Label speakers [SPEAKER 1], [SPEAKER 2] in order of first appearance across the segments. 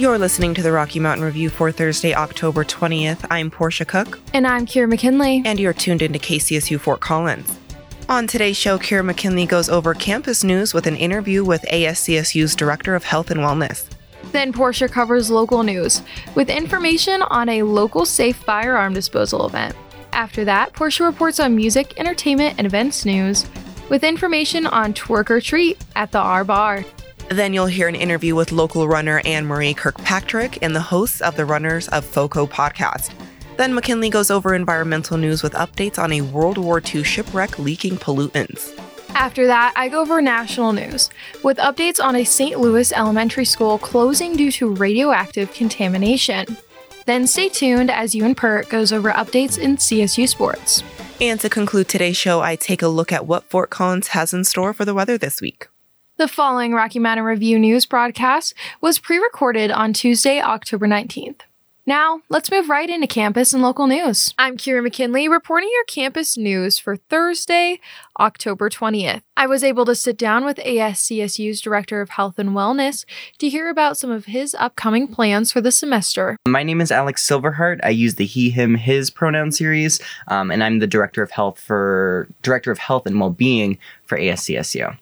[SPEAKER 1] You're listening to the Rocky Mountain Review for Thursday, October 20th. I'm Portia Cook.
[SPEAKER 2] And I'm Kira McKinley.
[SPEAKER 1] And you're tuned into KCSU Fort Collins. On today's show, Kira McKinley goes over campus news with an interview with ASCSU's Director of Health and Wellness.
[SPEAKER 2] Then Portia covers local news with information on a local safe firearm disposal event. After that, Portia reports on music, entertainment, and events news with information on Twerk or Treat at the R Bar.
[SPEAKER 1] Then you'll hear an interview with local runner Anne Marie Kirkpatrick and the hosts of the Runners of FOCO podcast. Then McKinley goes over environmental news with updates on a World War II shipwreck leaking pollutants.
[SPEAKER 2] After that, I go over national news with updates on a St. Louis elementary school closing due to radioactive contamination. Then stay tuned as you and Pert goes over updates in CSU sports.
[SPEAKER 1] And to conclude today's show, I take a look at what Fort Collins has in store for the weather this week.
[SPEAKER 2] The following Rocky Mountain Review news broadcast was pre recorded on Tuesday, October 19th. Now, let's move right into campus and local news. I'm Kira McKinley reporting your campus news for Thursday, October 20th. I was able to sit down with ASCSU's Director of Health and Wellness to hear about some of his upcoming plans for the semester.
[SPEAKER 3] My name is Alex Silverhart. I use the he, him, his pronoun series, um, and I'm the Director of Health for Director of Health and Wellbeing for ASCSU.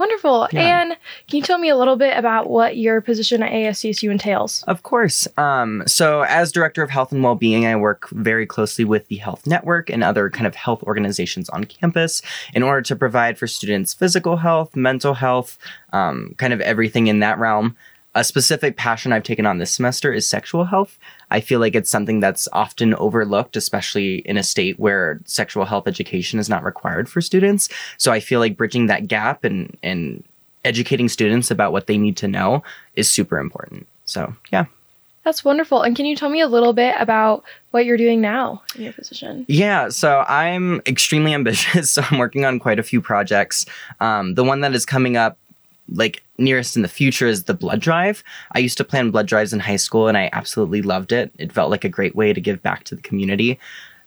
[SPEAKER 2] Wonderful. Yeah. And can you tell me a little bit about what your position at ASCSU entails?
[SPEAKER 3] Of course. Um, so, as Director of Health and Wellbeing, I work very closely with the Health Network and other kind of health organizations on campus in order to provide for students physical health, mental health, um, kind of everything in that realm. A specific passion I've taken on this semester is sexual health. I feel like it's something that's often overlooked, especially in a state where sexual health education is not required for students. So I feel like bridging that gap and and educating students about what they need to know is super important. So yeah.
[SPEAKER 2] That's wonderful. And can you tell me a little bit about what you're doing now in your position?
[SPEAKER 3] Yeah, so I'm extremely ambitious. So I'm working on quite a few projects. Um, the one that is coming up like nearest in the future is the blood drive. I used to plan blood drives in high school and I absolutely loved it. It felt like a great way to give back to the community.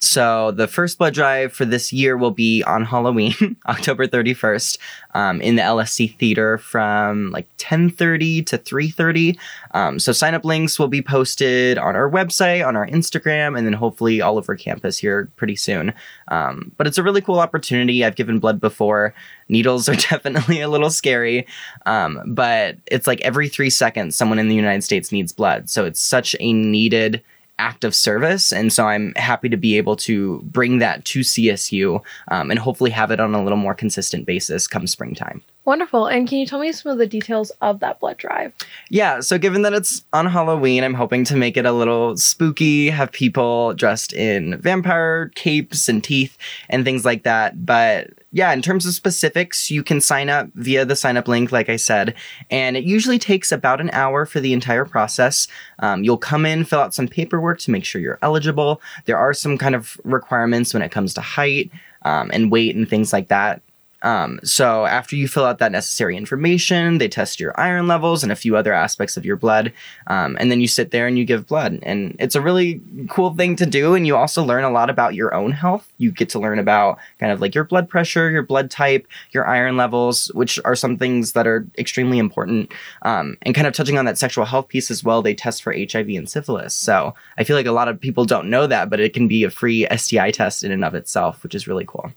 [SPEAKER 3] So the first blood drive for this year will be on Halloween, October 31st, um, in the LSC Theater from like 10:30 to 3:30. Um, so sign up links will be posted on our website, on our Instagram, and then hopefully all over campus here pretty soon. Um, but it's a really cool opportunity. I've given blood before. Needles are definitely a little scary, um, but it's like every three seconds someone in the United States needs blood. So it's such a needed act of service. And so I'm happy to be able to bring that to CSU um, and hopefully have it on a little more consistent basis come springtime.
[SPEAKER 2] Wonderful. And can you tell me some of the details of that blood drive?
[SPEAKER 3] Yeah. So, given that it's on Halloween, I'm hoping to make it a little spooky, have people dressed in vampire capes and teeth and things like that. But yeah, in terms of specifics, you can sign up via the sign up link, like I said, and it usually takes about an hour for the entire process. Um, you'll come in, fill out some paperwork to make sure you're eligible. There are some kind of requirements when it comes to height um, and weight and things like that. Um, so after you fill out that necessary information, they test your iron levels and a few other aspects of your blood, um, and then you sit there and you give blood. And it's a really cool thing to do. And you also learn a lot about your own health. You get to learn about kind of like your blood pressure, your blood type, your iron levels, which are some things that are extremely important. Um, and kind of touching on that sexual health piece as well, they test for HIV and syphilis. So I feel like a lot of people don't know that, but it can be a free STI test in and of itself, which is really cool.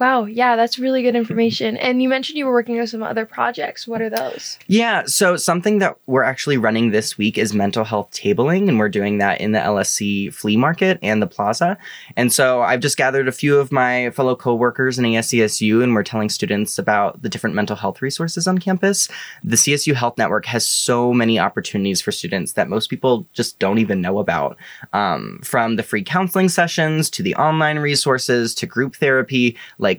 [SPEAKER 2] Wow, yeah, that's really good information. And you mentioned you were working on some other projects. What are those?
[SPEAKER 3] Yeah, so something that we're actually running this week is mental health tabling, and we're doing that in the LSC flea market and the plaza. And so I've just gathered a few of my fellow coworkers in ASCSU, and we're telling students about the different mental health resources on campus. The CSU Health Network has so many opportunities for students that most people just don't even know about, um, from the free counseling sessions to the online resources to group therapy. Like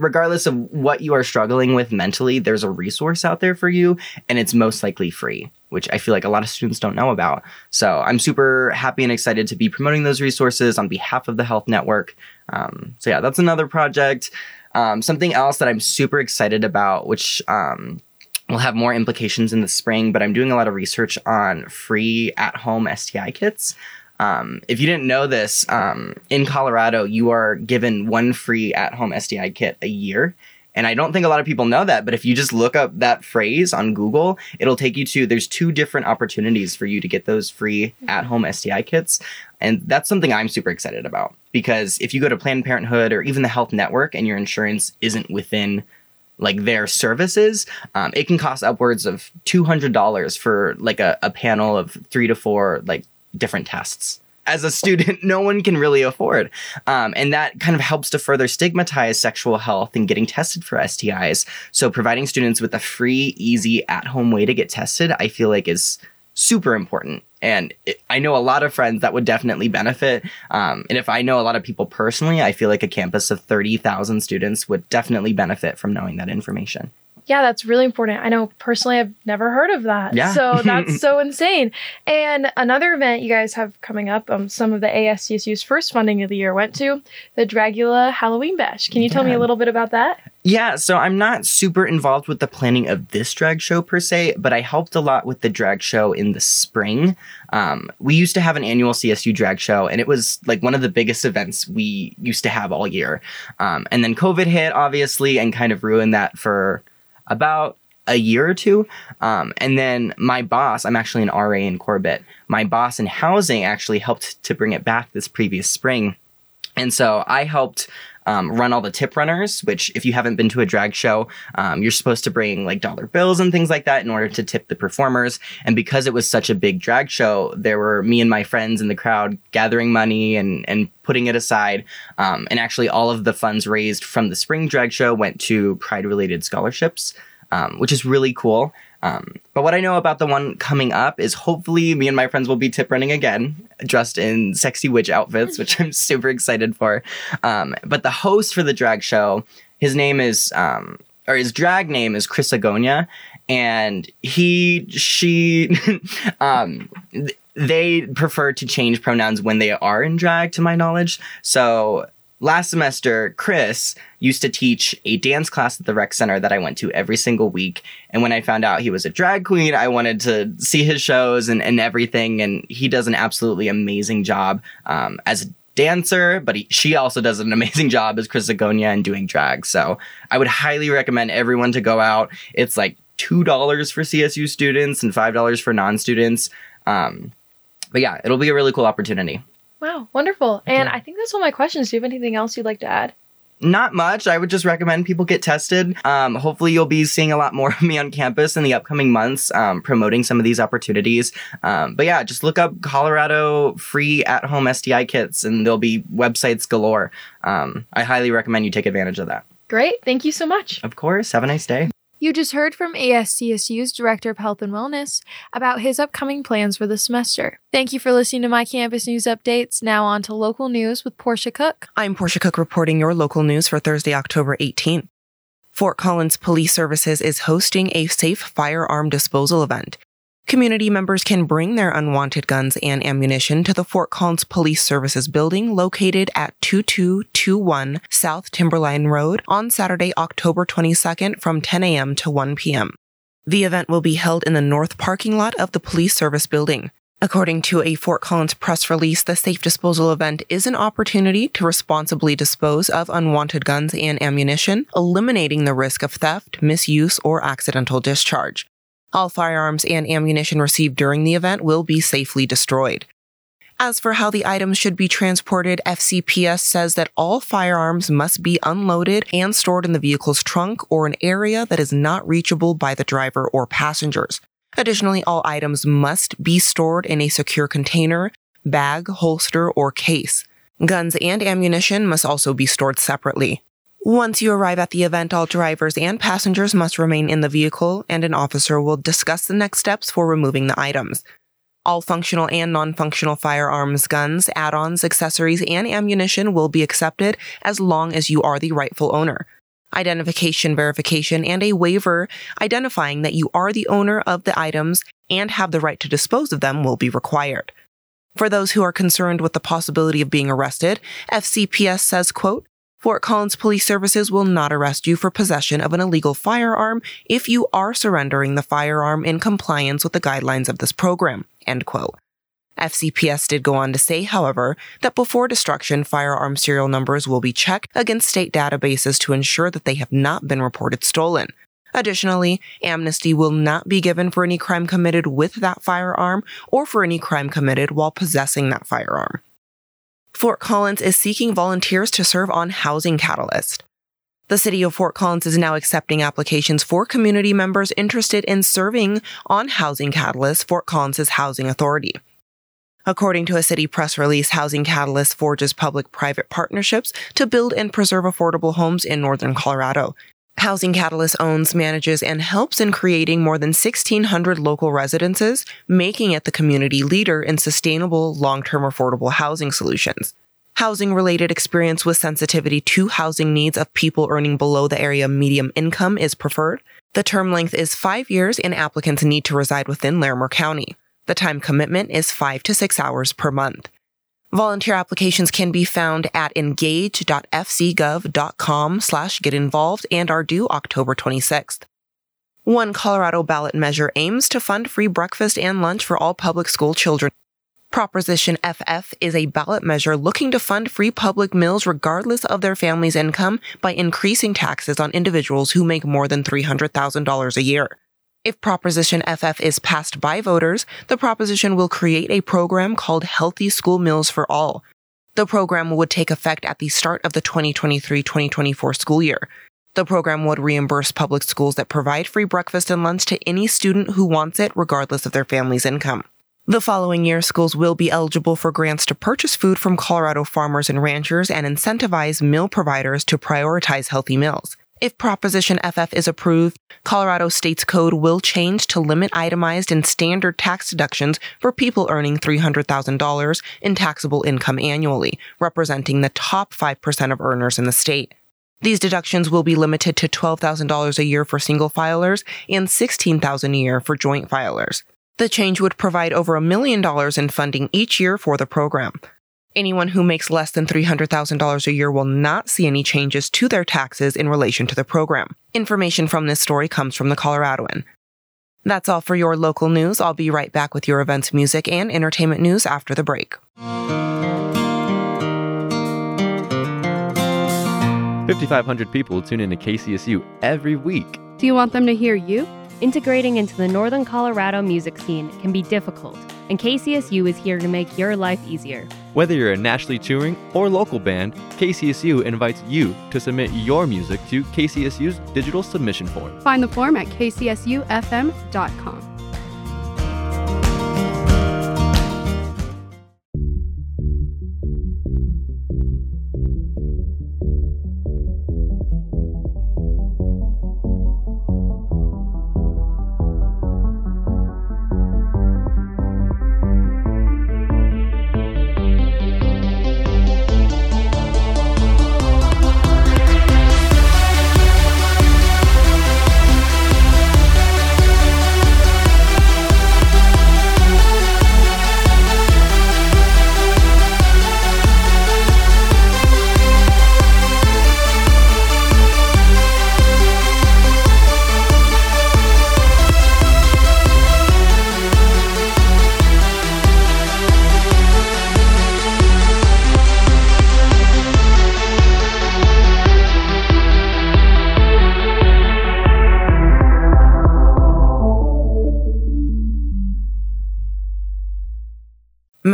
[SPEAKER 3] regardless of what you are struggling with mentally, there's a resource out there for you, and it's most likely free, which I feel like a lot of students don't know about. So I'm super happy and excited to be promoting those resources on behalf of the Health Network. Um, so yeah, that's another project. Um, something else that I'm super excited about, which um, will have more implications in the spring, but I'm doing a lot of research on free at home STI kits. Um, if you didn't know this, um, in Colorado, you are given one free at home STI kit a year. And I don't think a lot of people know that, but if you just look up that phrase on Google, it'll take you to there's two different opportunities for you to get those free at home STI kits. And that's something I'm super excited about because if you go to Planned Parenthood or even the Health Network and your insurance isn't within like their services, um, it can cost upwards of $200 for like a, a panel of three to four like different tests as a student, no one can really afford. Um, and that kind of helps to further stigmatize sexual health and getting tested for STIs. So, providing students with a free, easy, at home way to get tested, I feel like is super important. And it, I know a lot of friends that would definitely benefit. Um, and if I know a lot of people personally, I feel like a campus of 30,000 students would definitely benefit from knowing that information
[SPEAKER 2] yeah, that's really important. I know personally I've never heard of that. Yeah. So that's so insane. And another event you guys have coming up, um, some of the ASCSU's first funding of the year went to the Dragula Halloween Bash. Can you tell me a little bit about that?
[SPEAKER 3] Yeah, so I'm not super involved with the planning of this drag show per se, but I helped a lot with the drag show in the spring. Um, we used to have an annual CSU drag show, and it was like one of the biggest events we used to have all year. Um, and then COVID hit, obviously, and kind of ruined that for about a year or two. Um, and then my boss, I'm actually an RA in Corbett, my boss in housing actually helped to bring it back this previous spring. And so I helped um, run all the tip runners, which, if you haven't been to a drag show, um, you're supposed to bring like dollar bills and things like that in order to tip the performers. And because it was such a big drag show, there were me and my friends in the crowd gathering money and, and putting it aside. Um, and actually, all of the funds raised from the spring drag show went to pride related scholarships, um, which is really cool. Um, but what I know about the one coming up is hopefully me and my friends will be tip running again, dressed in sexy witch outfits, which I'm super excited for. Um, but the host for the drag show, his name is, um, or his drag name is Chris Agonia, and he, she, um, they prefer to change pronouns when they are in drag, to my knowledge. So last semester, Chris used to teach a dance class at the rec center that I went to every single week. And when I found out he was a drag queen, I wanted to see his shows and, and everything. And he does an absolutely amazing job um, as a dancer, but he, she also does an amazing job as Chris Agonia and doing drag. So I would highly recommend everyone to go out. It's like $2 for CSU students and $5 for non students. Um, but yeah, it'll be a really cool opportunity.
[SPEAKER 2] Wow, wonderful. And yeah. I think that's all my questions. Do you have anything else you'd like to add?
[SPEAKER 3] Not much. I would just recommend people get tested. Um, hopefully, you'll be seeing a lot more of me on campus in the upcoming months, um, promoting some of these opportunities. Um, but yeah, just look up Colorado free at home STI kits, and there'll be websites galore. Um, I highly recommend you take advantage of that.
[SPEAKER 2] Great. Thank you so much.
[SPEAKER 3] Of course. Have a nice day.
[SPEAKER 2] You just heard from ASCSU's Director of Health and Wellness about his upcoming plans for the semester. Thank you for listening to my campus news updates. Now on to local news with Portia Cook.
[SPEAKER 1] I'm Portia Cook reporting your local news for Thursday, October 18th. Fort Collins Police Services is hosting a safe firearm disposal event. Community members can bring their unwanted guns and ammunition to the Fort Collins Police Services building located at 2221 South Timberline Road on Saturday, October 22nd from 10 a.m. to 1 p.m. The event will be held in the north parking lot of the police service building. According to a Fort Collins press release, the safe disposal event is an opportunity to responsibly dispose of unwanted guns and ammunition, eliminating the risk of theft, misuse, or accidental discharge. All firearms and ammunition received during the event will be safely destroyed. As for how the items should be transported, FCPS says that all firearms must be unloaded and stored in the vehicle's trunk or an area that is not reachable by the driver or passengers. Additionally, all items must be stored in a secure container, bag, holster, or case. Guns and ammunition must also be stored separately. Once you arrive at the event, all drivers and passengers must remain in the vehicle, and an officer will discuss the next steps for removing the items. All functional and non functional firearms, guns, add ons, accessories, and ammunition will be accepted as long as you are the rightful owner. Identification verification and a waiver identifying that you are the owner of the items and have the right to dispose of them will be required. For those who are concerned with the possibility of being arrested, FCPS says, quote, Fort Collins Police Services will not arrest you for possession of an illegal firearm if you are surrendering the firearm in compliance with the guidelines of this program. End quote. FCPS did go on to say, however, that before destruction, firearm serial numbers will be checked against state databases to ensure that they have not been reported stolen. Additionally, amnesty will not be given for any crime committed with that firearm or for any crime committed while possessing that firearm. Fort Collins is seeking volunteers to serve on Housing Catalyst. The city of Fort Collins is now accepting applications for community members interested in serving on Housing Catalyst, Fort Collins' housing authority. According to a city press release, Housing Catalyst forges public private partnerships to build and preserve affordable homes in northern Colorado. Housing Catalyst owns, manages, and helps in creating more than 1,600 local residences, making it the community leader in sustainable, long term affordable housing solutions. Housing related experience with sensitivity to housing needs of people earning below the area medium income is preferred. The term length is five years and applicants need to reside within Larimer County. The time commitment is five to six hours per month. Volunteer applications can be found at engage.fcgov.com slash get involved and are due October 26th. One Colorado ballot measure aims to fund free breakfast and lunch for all public school children. Proposition FF is a ballot measure looking to fund free public meals regardless of their family's income by increasing taxes on individuals who make more than $300,000 a year. If Proposition FF is passed by voters, the proposition will create a program called Healthy School Meals for All. The program would take effect at the start of the 2023 2024 school year. The program would reimburse public schools that provide free breakfast and lunch to any student who wants it, regardless of their family's income. The following year, schools will be eligible for grants to purchase food from Colorado farmers and ranchers and incentivize meal providers to prioritize healthy meals. If Proposition FF is approved, Colorado State's code will change to limit itemized and standard tax deductions for people earning $300,000 in taxable income annually, representing the top 5% of earners in the state. These deductions will be limited to $12,000 a year for single filers and $16,000 a year for joint filers. The change would provide over a million dollars in funding each year for the program. Anyone who makes less than $300,000 a year will not see any changes to their taxes in relation to the program. Information from this story comes from the Coloradoan. That's all for your local news. I'll be right back with your events, music, and entertainment news after the break.
[SPEAKER 4] 5,500 people tune into KCSU every week.
[SPEAKER 5] Do you want them to hear you? Integrating into the Northern Colorado music scene can be difficult, and KCSU is here to make your life easier.
[SPEAKER 4] Whether you're a nationally touring or local band, KCSU invites you to submit your music to KCSU's digital submission form.
[SPEAKER 6] Find the form at kcsufm.com.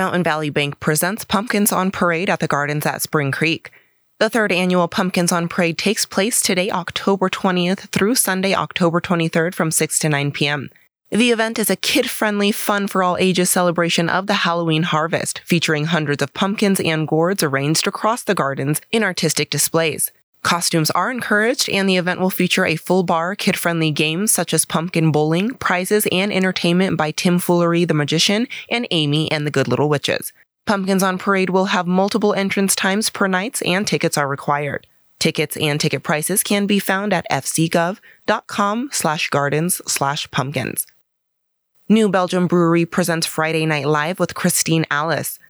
[SPEAKER 1] Mountain Valley Bank presents Pumpkins on Parade at the Gardens at Spring Creek. The third annual Pumpkins on Parade takes place today, October 20th through Sunday, October 23rd from 6 to 9 p.m. The event is a kid friendly, fun for all ages celebration of the Halloween harvest, featuring hundreds of pumpkins and gourds arranged across the gardens in artistic displays. Costumes are encouraged, and the event will feature a full bar, kid friendly games such as pumpkin bowling, prizes, and entertainment by Tim Foolery the Magician and Amy and the Good Little Witches. Pumpkins on Parade will have multiple entrance times per night, and tickets are required. Tickets and ticket prices can be found at fcgov.com slash gardens slash pumpkins. New Belgium Brewery presents Friday Night Live with Christine Alice.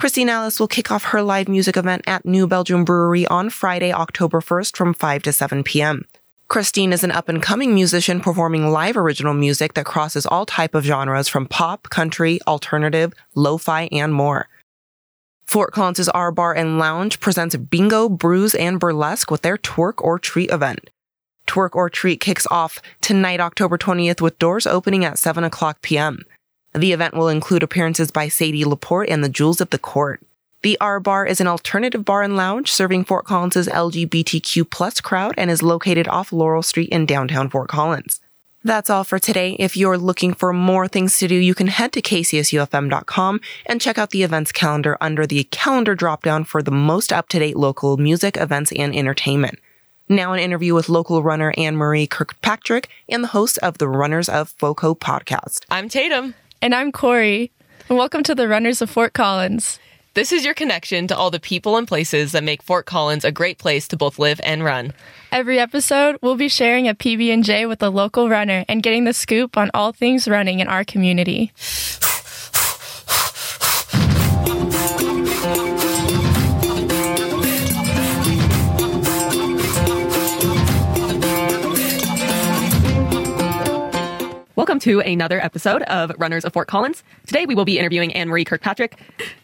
[SPEAKER 1] Christine Alice will kick off her live music event at New Belgium Brewery on Friday, October 1st from 5 to 7 p.m. Christine is an up and coming musician performing live original music that crosses all type of genres from pop, country, alternative, lo-fi, and more. Fort Collins' R Bar and Lounge presents bingo, brews, and burlesque with their Twerk or Treat event. Twerk or Treat kicks off tonight, October 20th, with doors opening at 7 o'clock p.m. The event will include appearances by Sadie Laporte and the Jewels of the Court. The R Bar is an alternative bar and lounge serving Fort Collins' LGBTQ plus crowd and is located off Laurel Street in downtown Fort Collins. That's all for today. If you're looking for more things to do, you can head to kcsufm.com and check out the events calendar under the calendar dropdown for the most up-to-date local music, events, and entertainment. Now an interview with local runner Anne Marie Kirkpatrick and the host of the Runners of FOCO podcast.
[SPEAKER 7] I'm Tatum.
[SPEAKER 8] And I'm Corey. And welcome to the Runners of Fort Collins.
[SPEAKER 7] This is your connection to all the people and places that make Fort Collins a great place to both live and run.
[SPEAKER 8] Every episode, we'll be sharing a PB&J with a local runner and getting the scoop on all things running in our community.
[SPEAKER 7] Welcome to another episode of Runners of Fort Collins. Today we will be interviewing Anne Marie Kirkpatrick.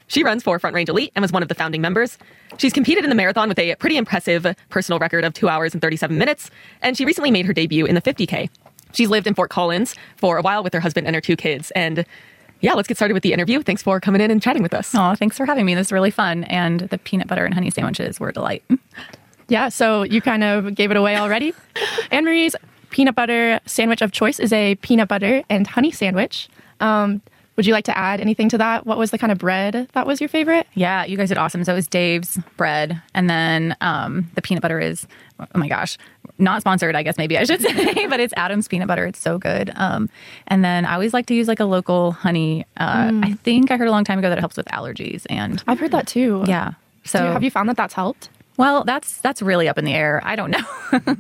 [SPEAKER 7] She runs for Front Range Elite and was one of the founding members. She's competed in the marathon with a pretty impressive personal record of 2 hours and 37 minutes, and she recently made her debut in the 50K. She's lived in Fort Collins for a while with her husband and her two kids, and yeah, let's get started with the interview. Thanks for coming in and chatting with us.
[SPEAKER 9] Oh, thanks for having me. This is really fun, and the peanut butter and honey sandwiches were a delight.
[SPEAKER 8] Yeah, so you kind of gave it away already. Anne Marie's peanut butter sandwich of choice is a peanut butter and honey sandwich. Um, would you like to add anything to that? What was the kind of bread that was your favorite?
[SPEAKER 9] Yeah, you guys did awesome. So it was Dave's bread, and then um, the peanut butter is, oh my gosh, not sponsored, I guess maybe I should say, but it's Adam's peanut butter. It's so good. Um, and then I always like to use like a local honey. Uh, I think I heard a long time ago that it helps with allergies, and
[SPEAKER 8] I've heard that too.
[SPEAKER 9] yeah. So
[SPEAKER 8] So have you found that that's helped?
[SPEAKER 9] Well, that's that's really up in the air. I don't know.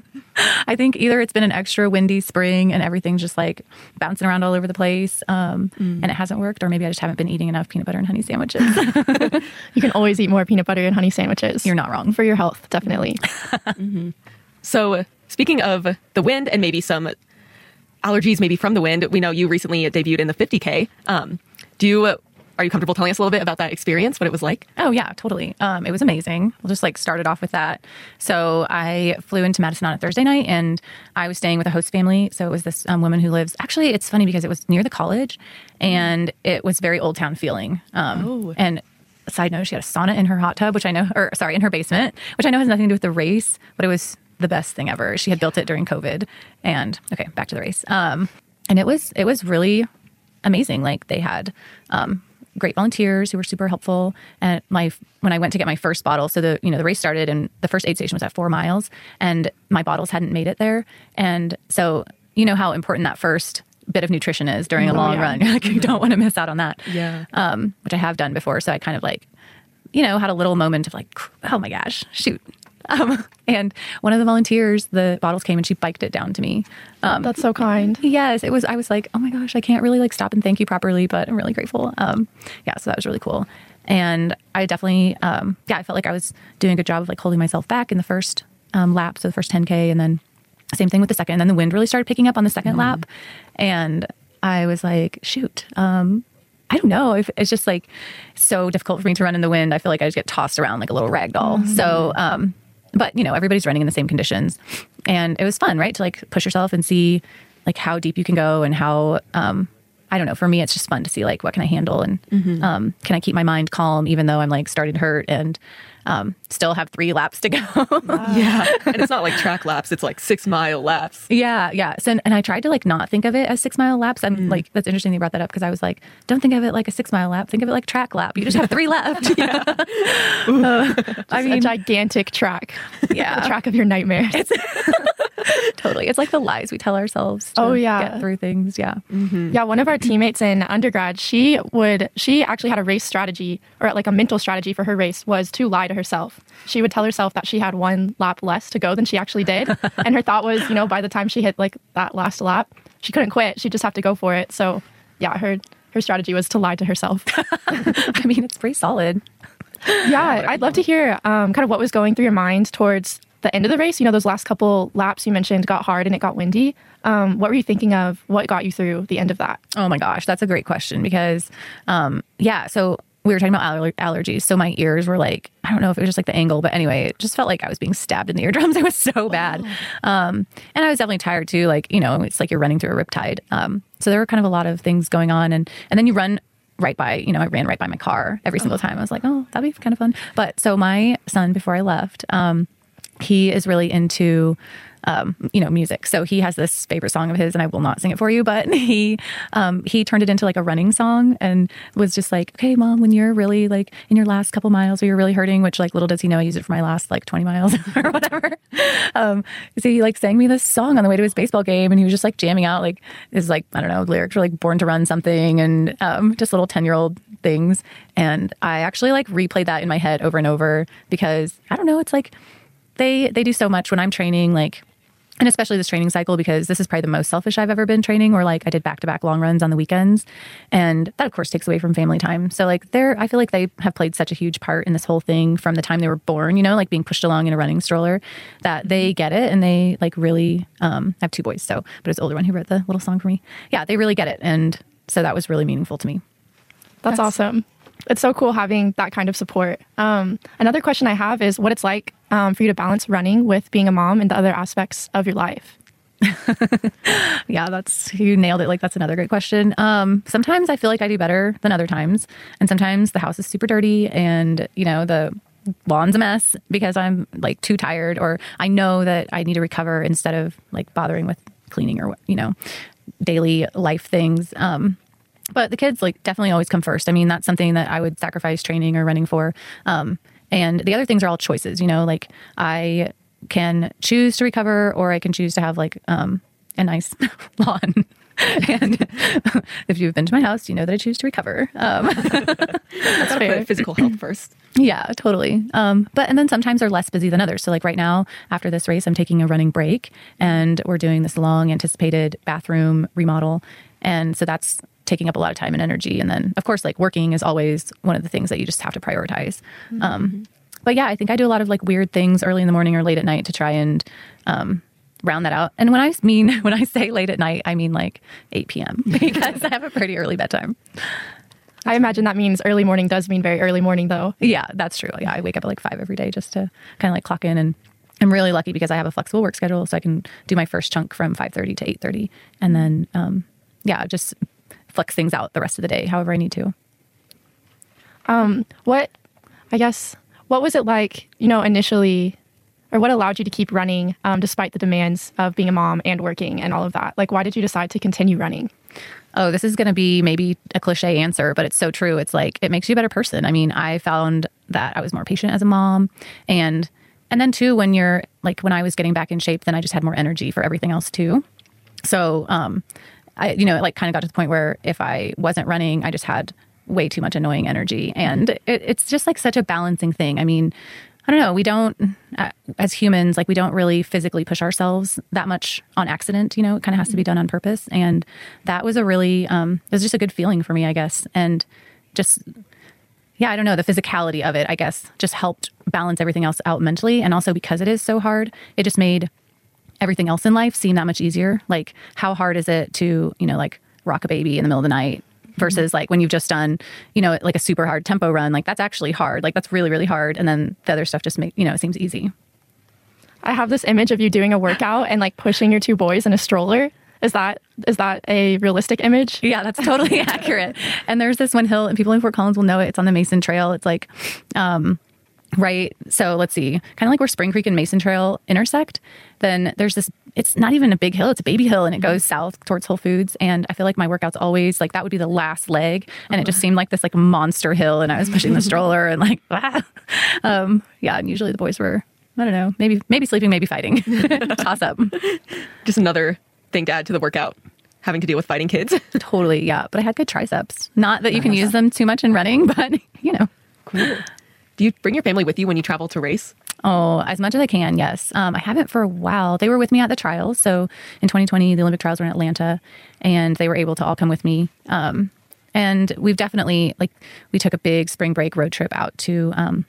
[SPEAKER 9] I think either it's been an extra windy spring and everything's just like bouncing around all over the place, um, and it hasn't worked, or maybe I just haven't been eating enough peanut butter and honey sandwiches.
[SPEAKER 8] You can always eat more peanut butter and honey sandwiches.
[SPEAKER 9] You're not wrong.
[SPEAKER 8] For your health, definitely.
[SPEAKER 7] So, uh, speaking of the wind and maybe some allergies, maybe from the wind, we know you recently debuted in the 50K. Um, do you, uh, are you comfortable telling us a little bit about that experience, what it was like?
[SPEAKER 9] Oh yeah, totally. Um, it was amazing. We'll just like start it off with that. So I flew into Madison on a Thursday night, and I was staying with a host family. So it was this um, woman who lives. Actually, it's funny because it was near the college, and it was very old town feeling. Um, And side note, she had a sauna in her hot tub, which I know, or sorry, in her basement, which I know has nothing to do with the race, but it was the best thing ever. She had built it during COVID, and okay, back to the race. Um, and it was it was really amazing. Like they had um, great volunteers who were super helpful. And my when I went to get my first bottle, so the you know the race started and the first aid station was at four miles, and my bottles hadn't made it there. And so you know how important that first bit of nutrition is during a long run. You're like you don't want to miss out on that.
[SPEAKER 7] Yeah.
[SPEAKER 9] Um, which I have done before. So I kind of like, you know, had a little moment of like, oh my gosh, shoot. Um, and one of the volunteers, the bottles came and she biked it down to me. Um,
[SPEAKER 8] That's so kind.
[SPEAKER 9] Yes, it was. I was like, oh my gosh, I can't really like stop and thank you properly, but I'm really grateful. Um, yeah, so that was really cool. And I definitely, um, yeah, I felt like I was doing a good job of like holding myself back in the first um, lap, so the first 10k, and then same thing with the second. And then the wind really started picking up on the 2nd lap, and I was like, shoot. Um, I don't know. If it's just like so difficult for me to run in the wind. I feel like I just get tossed around like a little rag doll. So, um, but you know, everybody's running in the same conditions, and it was fun, right? To like push yourself and see like how deep you can go and how um, I don't know. For me, it's just fun to see like what can I handle and um, can I keep my mind calm even though I'm like starting to hurt and um, still have three laps to go.
[SPEAKER 7] Yeah. and it's not like track laps, it's like six mile laps.
[SPEAKER 9] Yeah, yeah. So, and I tried to like not think of it as six mile laps. I'm like, that's interesting you brought that up because I was like, don't think of it like a six mile lap. Think of it like track lap. You just have three left. yeah. Uh, I
[SPEAKER 8] a
[SPEAKER 9] mean,
[SPEAKER 8] gigantic track.
[SPEAKER 9] Yeah.
[SPEAKER 8] the track of your nightmares.
[SPEAKER 9] totally. It's like the lies we tell ourselves. To
[SPEAKER 8] Oh, yeah.
[SPEAKER 9] get through things. Yeah.
[SPEAKER 8] Yeah, one of our teammates in undergrad, she would she actually had a race strategy or like a mental strategy for her race was to lie to herself. She would tell herself that she had one lap less to go than she actually did. and her thought was, you know, by the time she hit like that last lap, she couldn't quit. She'd just have to go for it. So yeah, her her strategy was to lie to herself.
[SPEAKER 9] I mean, it's pretty solid.
[SPEAKER 8] yeah, I'd love to hear um, kind of what was going through your mind towards the end of the race, you know, those last couple laps you mentioned got hard and it got windy. Um, what were you thinking of? What got you through the end of that?
[SPEAKER 9] Oh my gosh, that's a great question because, um, yeah, so we were talking about aller- allergies. So my ears were like, I don't know if it was just like the angle, but anyway, it just felt like I was being stabbed in the eardrums. It was so bad. Um, and I was definitely tired too. Like, you know, it's like you're running through a riptide. Um, so there were kind of a lot of things going on. And, and then you run right by, you know, I ran right by my car every single time. I was like, oh, that'd be kind of fun. But so my son, before I left, um, he is really into um, you know music. So he has this favorite song of his and i will not sing it for you but he um, he turned it into like a running song and was just like okay mom when you're really like in your last couple miles or you're really hurting which like little does he know i use it for my last like 20 miles or whatever. Um, so he like sang me this song on the way to his baseball game and he was just like jamming out like his like i don't know lyrics were like born to run something and um, just little 10 year old things. And i actually like replayed that in my head over and over because i don't know it's like they they do so much when I'm training, like and especially this training cycle because this is probably the most selfish I've ever been training or like I did back to back long runs on the weekends and that of course takes away from family time. So like they're I feel like they have played such a huge part in this whole thing from the time they were born, you know, like being pushed along in a running stroller that they get it and they like really um I have two boys so but it's the older one who wrote the little song for me. Yeah, they really get it and so that was really meaningful to me.
[SPEAKER 8] That's, awesome. It's so cool having that kind of support. Um, another question I have is what it's like um, for you to balance running with being a mom and the other aspects of your life.
[SPEAKER 9] yeah, that's you nailed it. Like that's another great question. Um, sometimes I feel like I do better than other times, and sometimes the house is super dirty, and you know the lawn's a mess because I'm like too tired, or I know that I need to recover instead of like bothering with cleaning or you know daily life things. Um, but the kids like definitely always come first. I mean, that's something that I would sacrifice training or running for. Um, and the other things are all choices, you know, like I can choose to recover or I can choose to have like um, a nice lawn. and if you've been to my house, you know that I choose to recover. Um,
[SPEAKER 7] That's fair. Physical health first.
[SPEAKER 9] Yeah, totally. Um, but and then sometimes they're less busy than others. So like right now, after this race, I'm taking a running break, and we're doing this long anticipated bathroom remodel, and so that's taking up a lot of time and energy. And then of course, like working is always one of the things that you just have to prioritize.
[SPEAKER 8] Mm-hmm.
[SPEAKER 9] Um, but yeah, I think I do a lot of like weird things early in the morning or late at night to try and um, round that out. And when I mean when I say late at night, I mean like 8 p.m. because I have a pretty early bedtime.
[SPEAKER 8] I imagine that means early morning does mean very early morning, though.
[SPEAKER 9] Yeah, that's true. Yeah, I wake up at like five every day just to kind of like clock in, and I'm really lucky because I have a flexible work schedule, so I can do my first chunk from 5:30 to 8:30, and then um, yeah, just flex things out the rest of the day however I need to.
[SPEAKER 8] Um, what, I guess, what was it like, you know, initially, or what allowed you to keep running um, despite the demands of being a mom and working and all of that? Like, why did you decide to continue running?
[SPEAKER 9] Oh, this is going to be maybe a cliche answer, but it's so true. It's like it makes you a better person. I mean, I found that I was more patient as a mom and and then too when you're like when I was getting back in shape, then I just had more energy for everything else too. So, um I you know, it like kind of got to the point where if I wasn't running, I just had way too much annoying energy and it, it's just like such a balancing thing. I mean, I don't know. We don't, uh, as humans, like we don't really physically push ourselves that much on accident. You know, it kind of has to be done on purpose. And that was a really, um, it was just a good feeling for me, I guess. And just, yeah, I don't know. The physicality of it, I guess, just helped balance everything else out mentally. And also because it is so hard, it just made everything else in life seem that much easier. Like, how hard is it to, you know, like rock a baby in the middle of the night versus like when you've just done, you know, like a super hard tempo run, like that's actually hard. Like that's really, really hard. And then the other stuff just make, you know, it seems easy.
[SPEAKER 8] I have this image of you doing a workout and like pushing your two boys in a stroller. Is that is that a realistic image?
[SPEAKER 9] Yeah, that's totally accurate. And there's this one hill, and people in Fort Collins will know it. It's on the Mason Trail. It's like, um, right. So let's see, kind of like where Spring Creek and Mason Trail intersect. Then there's this. It's not even a big hill; it's a baby hill, and it goes south towards Whole Foods. And I feel like my workouts always like that would be the last leg, and it just seemed like this like monster hill, and I was pushing the stroller and like, ah. um, yeah. And usually the boys were. I don't know, maybe maybe sleeping, maybe fighting. Toss up.
[SPEAKER 7] Just another thing to add to the workout, having to deal with fighting kids.
[SPEAKER 9] Totally, yeah. But I had good triceps. Not that you can use them too much in running, but you know.
[SPEAKER 7] Cool. Do you bring your family with you when you travel to race?
[SPEAKER 9] Oh, as much as I can, yes. Um, I haven't for a while. They were with me at the trials. So in 2020, the Olympic trials were in Atlanta, and they were able to all come with me. Um, and we've definitely like we took a big spring break road trip out to um,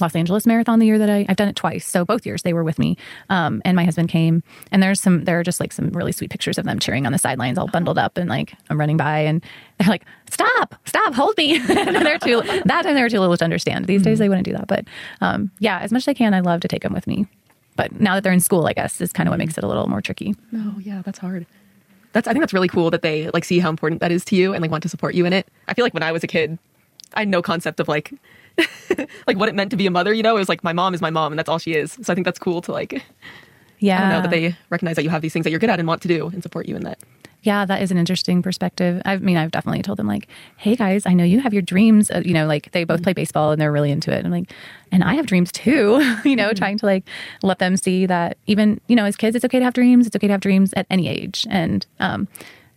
[SPEAKER 9] Los Angeles Marathon the year that I, I've done it twice. So both years they were with me. Um, and my husband came and there's some, there are just like some really sweet pictures of them cheering on the sidelines, all bundled up and like I'm running by and they're like, stop, stop, hold me. they're too, that time they were too little to understand. These days they wouldn't do that. But um, yeah, as much as I can, I love to take them with me. But now that they're in school, I guess is kind of what makes it a little more tricky.
[SPEAKER 7] Oh yeah, that's hard. That's I think that's really cool that they like see how important that is to you and like want to support you in it. I feel like when I was a kid, I had no concept of like like what it meant to be a mother, you know? It was like my mom is my mom and that's all she is. So I think that's cool to like
[SPEAKER 9] Yeah.
[SPEAKER 7] I don't know that they recognize that you have these things that you're good at and want to do and support you in that.
[SPEAKER 9] Yeah, that is an interesting perspective. I mean, I've definitely told them like, "Hey guys, I know you have your dreams. Uh, you know, like they both play baseball and they're really into it." And I'm like, "And I have dreams too." you know, trying to like let them see that even you know, as kids, it's okay to have dreams. It's okay to have dreams at any age. And um,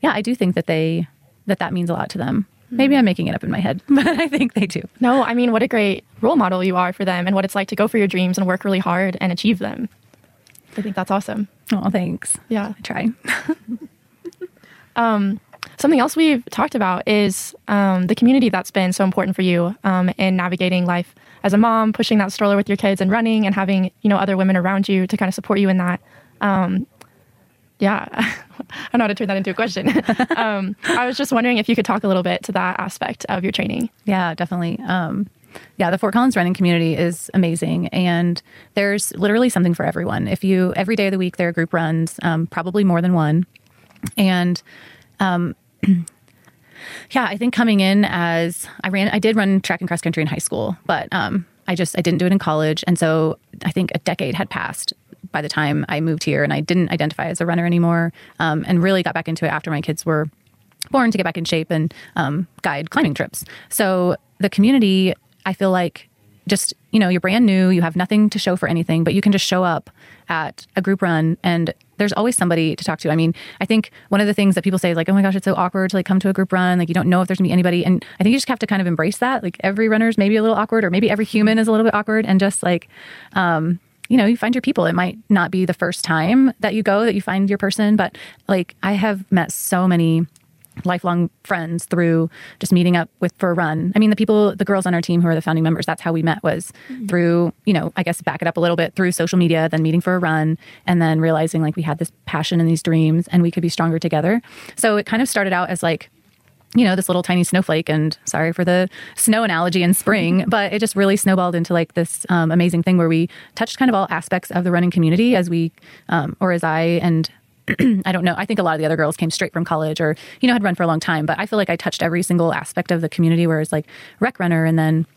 [SPEAKER 9] yeah, I do think that they that that means a lot to them. Maybe I'm making it up in my head, but I think they do.
[SPEAKER 8] No, I mean, what a great role model you are for them and what it's like to go for your dreams and work really hard and achieve them. I think that's awesome.
[SPEAKER 9] Oh, thanks.
[SPEAKER 8] Yeah.
[SPEAKER 9] I try.
[SPEAKER 8] Um, something else we've talked about is um, the community that's been so important for you um, in navigating life as a mom, pushing that stroller with your kids and running, and having you know other women around you to kind of support you in that. Um, yeah, I don't know how to turn that into a question. um, I was just wondering if you could talk a little bit to that aspect of your training.
[SPEAKER 9] Yeah, definitely. Um, yeah, the Fort Collins running community is amazing, and there's literally something for everyone. If you every day of the week there are group runs, um, probably more than one, and um, yeah, I think coming in as I ran, I did run track and cross country in high school, but um, I just I didn't do it in college, and so I think a decade had passed by the time I moved here, and I didn't identify as a runner anymore, um, and really got back into it after my kids were born to get back in shape and um, guide climbing trips. So the community, I feel like just, you know, you're brand new, you have nothing to show for anything, but you can just show up at a group run and there's always somebody to talk to. I mean, I think one of the things that people say is like, oh my gosh, it's so awkward to like come to a group run. Like you don't know if there's gonna be anybody. And I think you just have to kind of embrace that. Like every runner is maybe a little awkward or maybe every human is a little bit awkward and just like, um, you know, you find your people. It might not be the first time that you go that you find your person, but like I have met so many lifelong friends through just meeting up with for a run. I mean, the people, the girls on our team who are the founding members, that's how we met was mm-hmm. through, you know, I guess back it up a little bit through social media, then meeting for a run, and then realizing like we had this passion and these dreams and we could be stronger together. So it kind of started out as like, you know, this little tiny snowflake, and sorry for the snow analogy in spring, but it just really snowballed into like this um, amazing thing where we touched kind of all aspects of the running community as we, um, or as I and I don't know. I think a lot of the other girls came straight from college or, you know, had run for a long time, but I feel like I touched every single aspect of the community where it's like rec runner and then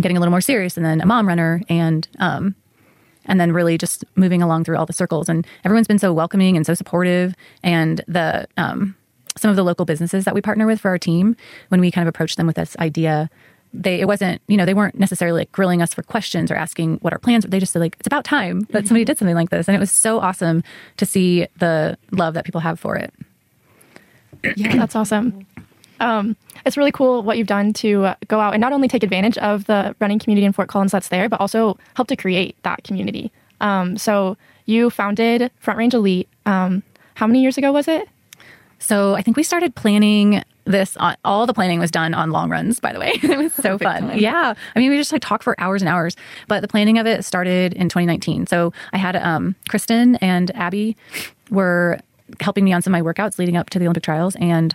[SPEAKER 9] getting a little more serious and then a mom runner and, um, and then really just moving along through all the circles. And everyone's been so welcoming and so supportive. And the, um, some of the local businesses that we partner with for our team, when we kind of approached them with this idea, they it wasn't you know they weren't necessarily like grilling us for questions or asking what our plans were they just said like it's about time that somebody did something like this and it was so awesome to see the love that people have for it
[SPEAKER 8] Yeah, that's awesome. Um, it's really cool what you've done to uh, go out and not only take advantage of the running community in Fort Collins that's there, but also help to create that community. Um, so you founded Front Range Elite. Um, how many years ago was it?
[SPEAKER 9] So i think we started planning this on, all the planning was done on long runs by the way. It was so fun. yeah. I mean we just like talk for hours and hours but the planning of it started in 2019 so i had um, kristen and abby were helping me on some of my workouts leading up to the olympic trials and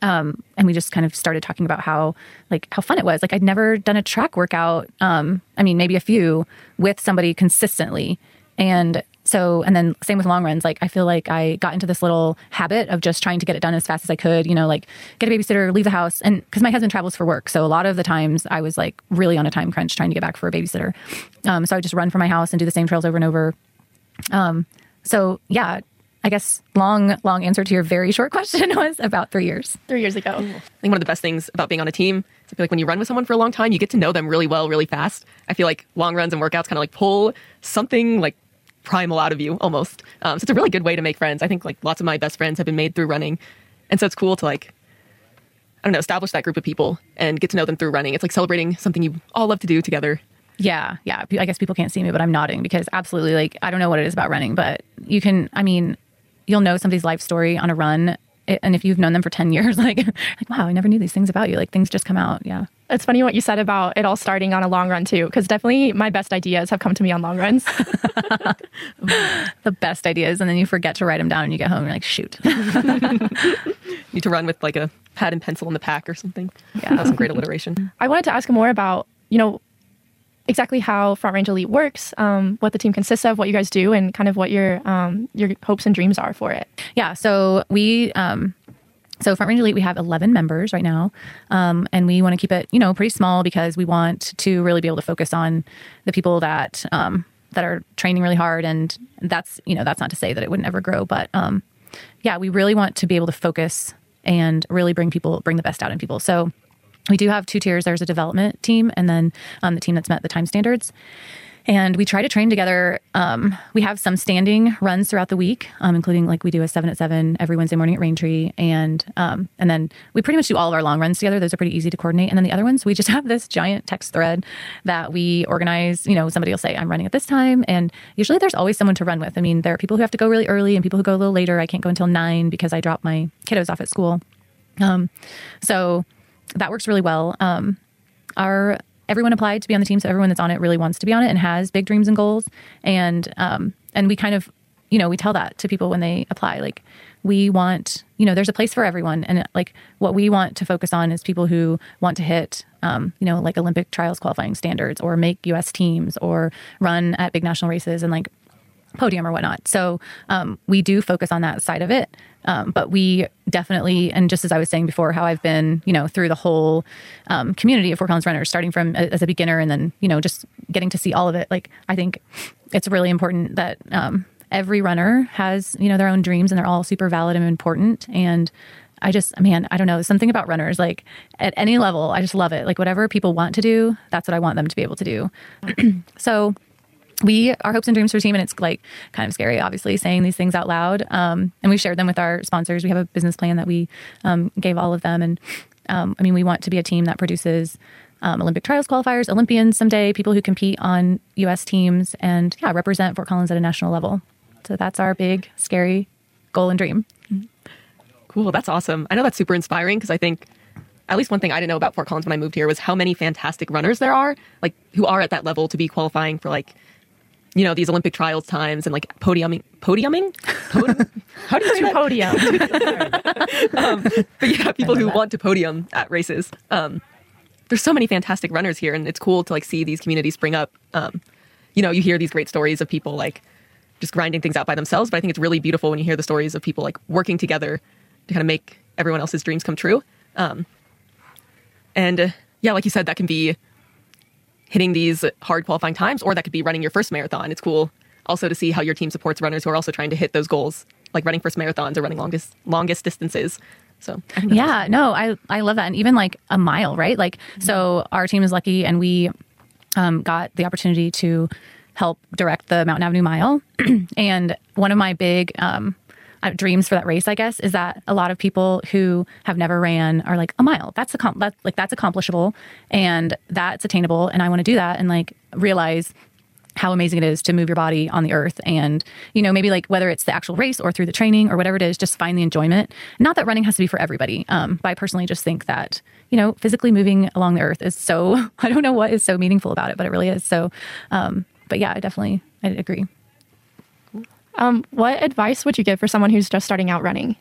[SPEAKER 9] um, and we just kind of started talking about how like how fun it was. Like i'd never done a track workout um, i mean maybe a few with somebody consistently. And so and then same with long runs. Like i feel like i got into this little habit of just trying to get it done as fast as i could you know like get a babysitter leave the house. And because my husband travels for work. So a lot of the times i was like really on a time crunch trying to get back for a babysitter. Um, so i would just run from my house and do the same trails over and over. Um, so yeah i guess long long answer to your very short question was about three years.
[SPEAKER 8] Three years ago.
[SPEAKER 7] I think one of the best things about being on a team is I feel like when you run with someone for a long time, you get to know them really well, really fast. I feel like long runs and workouts kind of like pull something like primal out of you almost. Um, so it's a really good way to make friends. I think like lots of my best friends have been made through running. And so it's cool to like, I don't know, establish that group of people and get to know them through running. It's like celebrating something you all love to do together.
[SPEAKER 9] Yeah, yeah. I guess people can't see me, but I'm nodding because absolutely, like, I don't know what it is about running, but you can, I mean, you'll know somebody's life story on a run and if you've known them for 10 years, like, like, wow, I never knew these things about you. Like things just come out. Yeah.
[SPEAKER 8] It's funny what you said about it all starting on a long run too, because definitely my best ideas have come to me on long runs.
[SPEAKER 9] the best ideas. And then you forget to write them down and you get home and you're like, shoot.
[SPEAKER 7] Need to run with like a pad and pencil in the pack or something. Yeah. That's some great alliteration.
[SPEAKER 8] I wanted to ask more about, you know, exactly how Front Range Elite works, um, what the team consists of, what you guys do, and kind of what your um, your hopes and dreams are for it.
[SPEAKER 9] Yeah. So we. Um, so Front Range Elite, we have 11 members right now, um, and we want to keep it, you know, pretty small because we want to really be able to focus on the people that um, that are training really hard, and that's, you know, that's not to say that it would never grow, but um, yeah, we really want to be able to focus and really bring people, bring the best out in people. So we do have two tiers. There's a development team, and then um, the team that's met the time standards. And we try to train together. Um, we have some standing runs throughout the week, um, including like we do a seven at seven every Wednesday morning at Raintree, and um, and then we pretty much do all of our long runs together. Those are pretty easy to coordinate. And then the other ones, we just have this giant text thread that we organize. You know, somebody will say, "I'm running at this time," and usually there's always someone to run with. I mean, there are people who have to go really early and people who go a little later. I can't go until nine because I drop my kiddos off at school. Um, so that works really well. Um, our everyone applied to be on the team, so everyone that's on it really wants to be on it and has big dreams and goals. And um, and we kind of, you know, we tell that to people when they apply. Like we want, you know, there's a place for everyone, and like what we want to focus on is people who want to hit, um, you know, like Olympic trials qualifying standards, or make U.S. teams, or run at big national races, and like podium or whatnot. So um, we do focus on that side of it. Um, but we definitely, and just as I was saying before, how I've been, you know, through the whole um, community of Fort Collins runners, starting from as a beginner and then, you know, just getting to see all of it. Like, I think it's really important that um, every runner has, you know, their own dreams and they're all super valid and important. And I just, man, I don't know, something about runners, like at any level, I just love it. Like, whatever people want to do, that's what I want them to be able to do. so, we our hopes and dreams for team and it's like kind of scary obviously saying these things out loud um, and we shared them with our sponsors. We have a business plan that we um, gave all of them and um, i mean we want to be a team that produces um, olympic trials qualifiers olympians someday people who compete on us teams and yeah represent fort collins at a national level. So that's our big scary goal and dream.
[SPEAKER 7] Cool. That's awesome. I know that's super inspiring because i think at least one thing I didn't know about Fort Collins when I moved here was how many fantastic runners there are, like who are at that level to be qualifying for like you know, these Olympic trials times and like podiuming, podiuming? Pod- How do you say
[SPEAKER 8] podium?
[SPEAKER 7] um, but yeah, people who want to podium at races. Um, there's so many fantastic runners here, and it's cool to like see these communities spring up. Um, you know, you hear these great stories of people like just grinding things out by themselves, but I think it's really beautiful when you hear the stories of people like working together to kind of make everyone else's dreams come true. Um, and uh, yeah, like you said, that can be hitting these hard qualifying times, or that could be running your first marathon. It's cool also to see how your team supports runners who are also trying to hit those goals, like running first marathons or running longest longest distances. So
[SPEAKER 9] yeah, no, I I love that, and even like a mile, right? Like mm-hmm. so, our team is lucky, and we um, got the opportunity to help direct the Mountain Avenue Mile, and one of my big um, uh, dreams for that race, I guess, is that a lot of people who have never ran are like a mile. That's a that, like that's accomplishable and that's attainable, and I want to do that. And like realize how amazing it is to move your body on the earth and you know maybe like whether it's the actual race or through the training or whatever it is just find the enjoyment. Not that running has to be for everybody um, but i personally just think that you know physically moving along the earth is so i don't know what is so meaningful about it but it really is. So um, but yeah i definitely i agree
[SPEAKER 8] um, what advice would you give for someone who's just starting out running?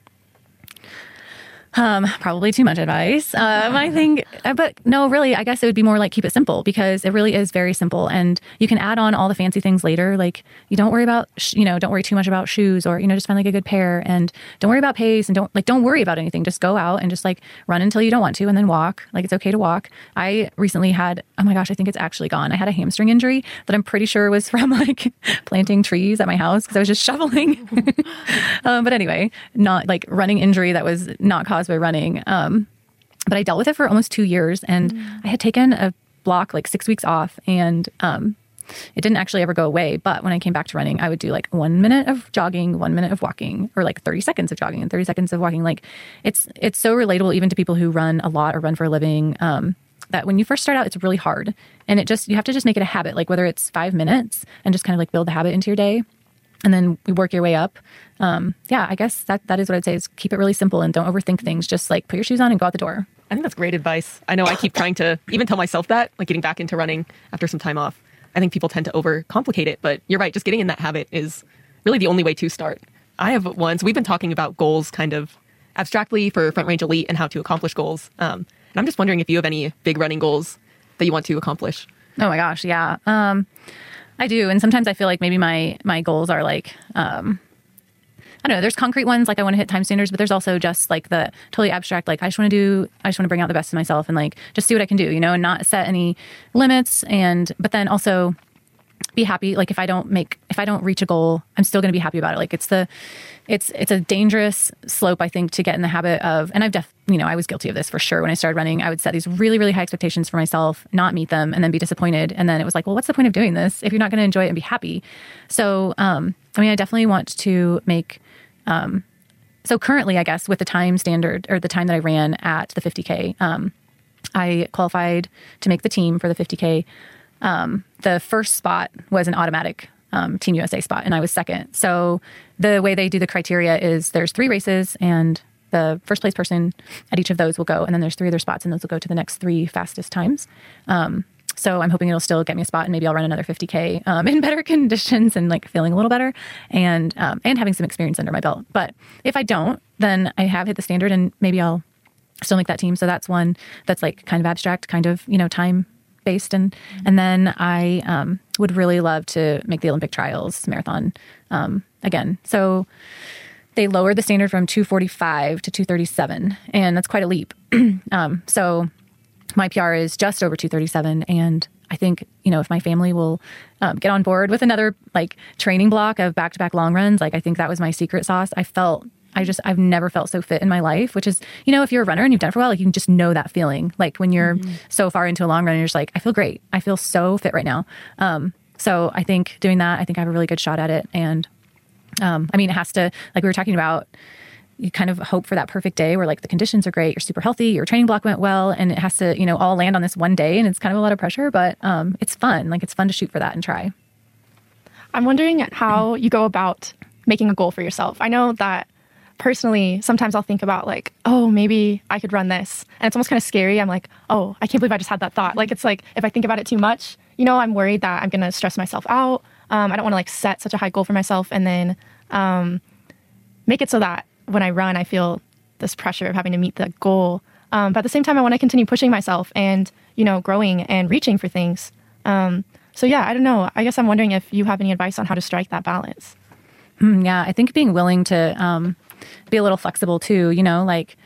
[SPEAKER 9] Um, probably too much advice. Um, I think, uh, but no, really, I guess it would be more like keep it simple because it really is very simple, and you can add on all the fancy things later. Like you don't worry about, sh- you know, don't worry too much about shoes, or you know, just find like a good pair, and don't worry about pace, and don't like don't worry about anything. Just go out and just like run until you don't want to, and then walk. Like it's okay to walk. I recently had, oh my gosh, I think it's actually gone. I had a hamstring injury that I'm pretty sure was from like planting trees at my house because I was just shoveling. um, but anyway, not like running injury that was not caused by running. Um, but I dealt with it for almost two years, and mm. I had taken a block like six weeks off, and um, it didn't actually ever go away. But when I came back to running, I would do like one minute of jogging, one minute of walking, or like thirty seconds of jogging and thirty seconds of walking. Like it's it's so relatable even to people who run a lot or run for a living. Um, that when you first start out, it's really hard, and it just you have to just make it a habit. Like whether it's five minutes and just kind of like build the habit into your day, and then we work your way up. Um, yeah, I guess that that is what I'd say is keep it really simple and don't overthink things. Just like put your shoes on and go out the door.
[SPEAKER 7] I think that's great advice. I know I keep trying to even tell myself that, like getting back into running after some time off. I think people tend to overcomplicate it, but you're right. Just getting in that habit is really the only way to start. I have ones. So we've been talking about goals kind of abstractly for Front Range Elite and how to accomplish goals. Um, and I'm just wondering if you have any big running goals that you want to accomplish.
[SPEAKER 9] Oh my gosh, yeah. Um, I do, and sometimes I feel like maybe my my goals are like. Um, I don't know. There's concrete ones like I want to hit time standards, but there's also just like the totally abstract. Like I just want to do, I just want to bring out the best of myself and like just see what I can do, you know, and not set any limits. And but then also be happy. Like if I don't make, if I don't reach a goal, I'm still going to be happy about it. Like it's the, it's it's a dangerous slope I think to get in the habit of. And I've def, you know, I was guilty of this for sure. When I started running, I would set these really really high expectations for myself, not meet them, and then be disappointed. And then it was like, well, what's the point of doing this if you're not going to enjoy it and be happy? So, um, I mean, I definitely want to make um, so currently, I guess with the time standard or the time that I ran at the 50k, um, I qualified to make the team for the 50k. Um, the first spot was an automatic um, Team USA spot, and I was second. So the way they do the criteria is there's three races, and the first place person at each of those will go, and then there's three other spots, and those will go to the next three fastest times. Um, so I'm hoping it'll still get me a spot, and maybe I'll run another 50k um, in better conditions and like feeling a little better, and um, and having some experience under my belt. But if I don't, then I have hit the standard, and maybe I'll still make that team. So that's one that's like kind of abstract, kind of you know time based, and and then I um, would really love to make the Olympic trials marathon um, again. So they lowered the standard from 245 to 237, and that's quite a leap. um, so my PR is just over 237, and I think you know if my family will um, get on board with another like training block of back to back long runs, like I think that was my secret sauce. I felt I just I've never felt so fit in my life, which is you know if you're a runner and you've done it for a while, like you can just know that feeling. Like when you're mm-hmm. so far into a long run, and you're just like I feel great. I feel so fit right now. Um, so I think doing that, I think I have a really good shot at it. And um, I mean, it has to like we were talking about you kind of hope for that perfect day where like the conditions are great, you're super healthy, your training block went well, and it has to, you know, all land on this one day. And it's kind of a lot of pressure, but um, it's fun. Like it's fun to shoot for that and try.
[SPEAKER 8] I'm wondering how you go about making a goal for yourself. I know that personally, sometimes I'll think about like, oh, maybe I could run this. And it's almost kind of scary. I'm like, oh, I can't believe I just had that thought. Like, it's like if I think about it too much, you know, I'm worried that I'm going to stress myself out. Um, I don't want to like set such a high goal for myself and then um, make it so that when I run, I feel this pressure of having to meet the goal. Um, but at the same time, I want to continue pushing myself and you know growing and reaching for things. Um, so yeah, I don't know. I guess I'm wondering if you have any advice on how to strike that balance.
[SPEAKER 9] Mm, yeah, I think being willing to um, be a little flexible too. You know, like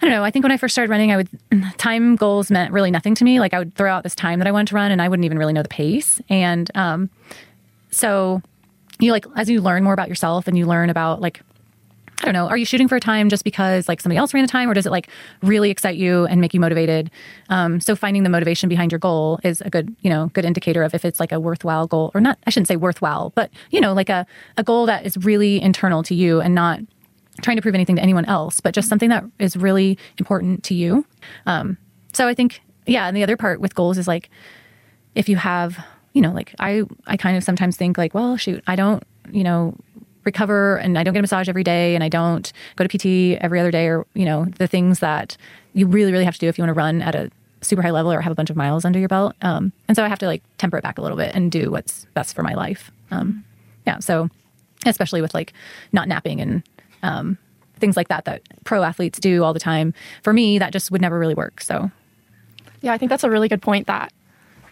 [SPEAKER 9] I don't know. I think when I first started running, I would time goals meant really nothing to me. Like I would throw out this time that I wanted to run, and I wouldn't even really know the pace. And um, so you like as you learn more about yourself and you learn about like I don't know, are you shooting for a time just because like somebody else ran a time or does it like really excite you and make you motivated? Um, so finding the motivation behind your goal is a good, you know, good indicator of if it's like a worthwhile goal or not. I shouldn't say worthwhile, but you know, like a, a goal that is really internal to you and not trying to prove anything to anyone else, but just something that is really important to you. Um, so I think, yeah. And the other part with goals is like, if you have, you know, like I, I kind of sometimes think like, well, shoot, I don't, you know, recover and I don't get a massage every day and I don't go to PT every other day or, you know, the things that you really, really have to do if you want to run at a super high level or have a bunch of miles under your belt. Um, and so I have to like temper it back a little bit and do what's best for my life. Um, yeah. So especially with like not napping and um, things like that that pro athletes do all the time. For me, that just would never really work. So
[SPEAKER 8] yeah, I think that's a really good point that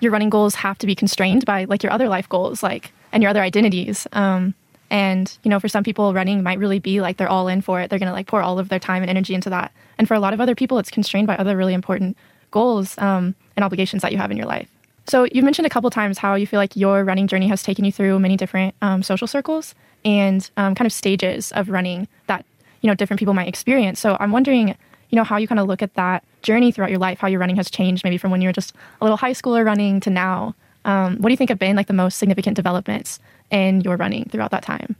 [SPEAKER 8] your running goals have to be constrained by like your other life goals, like and your other identities. Um, and, you know, for some people, running might really be like they're all in for it. They're to like pour all of their time and energy into that. And for a lot of other people, it's constrained by other really important goals um, and obligations that you have in your life. So you mentioned a couple times how you feel like your running journey has taken you through many different um, social circles and um, kind of stages of running that, you know, different people might experience. So I'm wondering, you know, how you kind of look at that journey throughout your life, how your running has changed maybe from when you were just a little high schooler running to now. Um, what do you think have been like the most significant developments in your running throughout that time?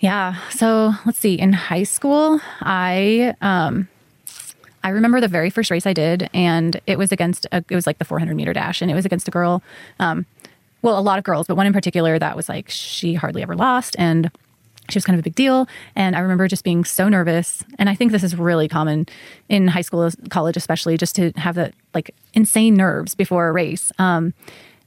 [SPEAKER 9] Yeah. So let's see. In high school, I um, I remember the very first race I did, and it was against a, it was like the 400 meter dash, and it was against a girl. Um, well, a lot of girls, but one in particular that was like she hardly ever lost and she was kind of a big deal. And I remember just being so nervous. And I think this is really common in high school, college, especially, just to have that like insane nerves before a race. Um,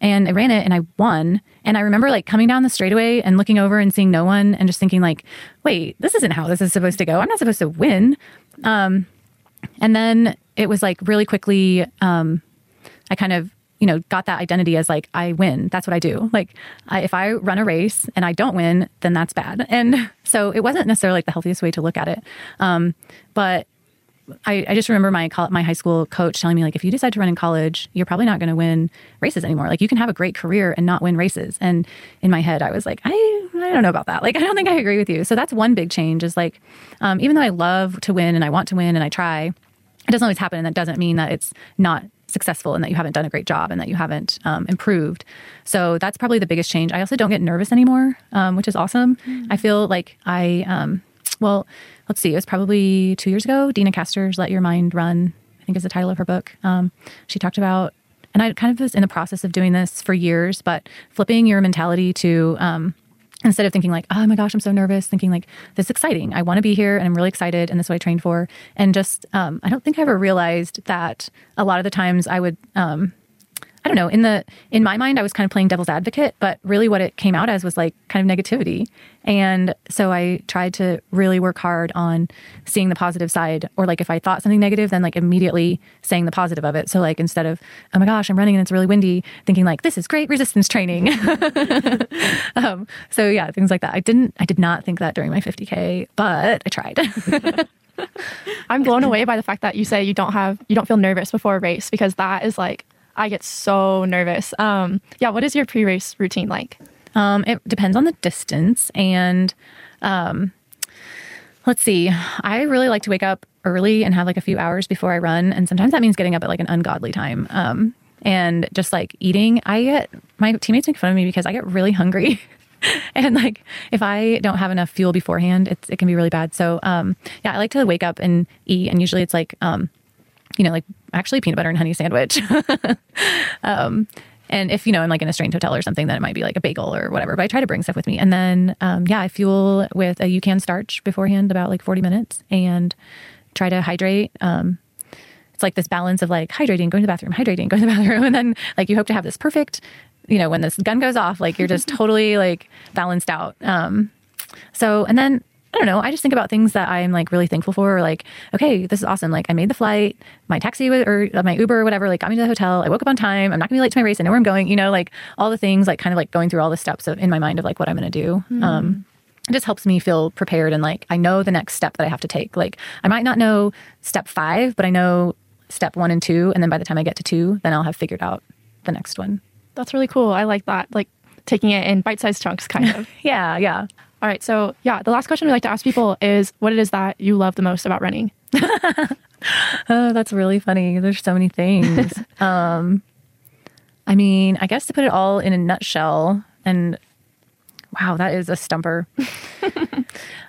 [SPEAKER 9] and I ran it and I won. And I remember like coming down the straightaway and looking over and seeing no one and just thinking like, wait, this isn't how this is supposed to go. I'm not supposed to win. Um, and then it was like really quickly, um, I kind of you know, got that identity as like, I win. That's what I do. Like, I, if I run a race and I don't win, then that's bad. And so it wasn't necessarily like the healthiest way to look at it. Um, but I, I, just remember my my high school coach telling me like if you decide to run in college, you're probably not going to win races anymore. Like you can have a great career and not win races. And in my head, I was like, I I don't know about that. Like I don't think I agree with you. So that's one big change. Is like, um, even though I love to win and I want to win and I try, it doesn't always happen. And that doesn't mean that it's not successful and that you haven't done a great job and that you haven't um, improved. So that's probably the biggest change. I also don't get nervous anymore, um, which is awesome. Mm. I feel like I, um, well, let's see, it was probably two years ago. Deena Kastor's Let Your Mind Run, I think is the title of her book. Um, she talked about, and I kind of was in the process of doing this for years, but flipping your mentality to, um, instead of thinking like oh my gosh i'm so nervous thinking like this is exciting. I want to be here and i'm really excited and this is what i trained for. And just um, i don't think i ever realized that a lot of the times i would um, I don't know, in the in my mind I was kind of playing devil's advocate, but really what it came out as was like kind of negativity. And so I tried to really work hard on seeing the positive side or like if I thought something negative then like immediately saying the positive of it. So like instead of oh my gosh, I'm running and it's really windy, thinking like this is great resistance training. um, so yeah, things like that. I didn't I did not think that during my 50k, but I tried.
[SPEAKER 8] I'm blown away by the fact that you say you don't have you don't feel nervous before a race because that is like I get so nervous. Um, yeah, what is your pre race routine like?
[SPEAKER 9] Um, it depends on the distance. And um, let's see, I really like to wake up early and have like a few hours before I run. And sometimes that means getting up at like an ungodly time. Um, and just like eating, I get my teammates make fun of me because I get really hungry. and like if I don't have enough fuel beforehand, it's, it can be really bad. So um, yeah, I like to wake up and eat. And usually it's like, um, you know, like actually peanut butter and honey sandwich. um, and if you know I'm like in a strange hotel or something, then it might be like a bagel or whatever. But I try to bring stuff with me, and then um, yeah, I fuel with a UCAN starch beforehand, about like 40 minutes, and try to hydrate. Um, it's like this balance of like hydrating, going to the bathroom, hydrating, going to the bathroom, and then like you hope to have this perfect. You know, when this gun goes off, like you're just totally like balanced out. Um, so, and then I don't know. I just think about things that I'm like really thankful for. Or like, okay, this is awesome. Like, I made the flight, my taxi or my Uber or whatever, like, got me to the hotel. I woke up on time. I'm not gonna be late to my race. I know where I'm going. You know, like all the things, like kind of like going through all the steps of, in my mind of like what I'm gonna do. Mm. Um, it just helps me feel prepared and like I know the next step that I have to take. Like, I might not know step five, but I know step one and two. And then by the time I get to two, then I'll have figured out the next one.
[SPEAKER 8] That's really cool. I like that. Like taking it in bite sized chunks, kind of.
[SPEAKER 9] yeah, yeah.
[SPEAKER 8] All right. So, yeah, the last question we like to ask people is what it is that you love the most about running.
[SPEAKER 9] oh, that's really funny. There's so many things. um, I mean, I guess to put it all in a nutshell, and wow, that is a stumper.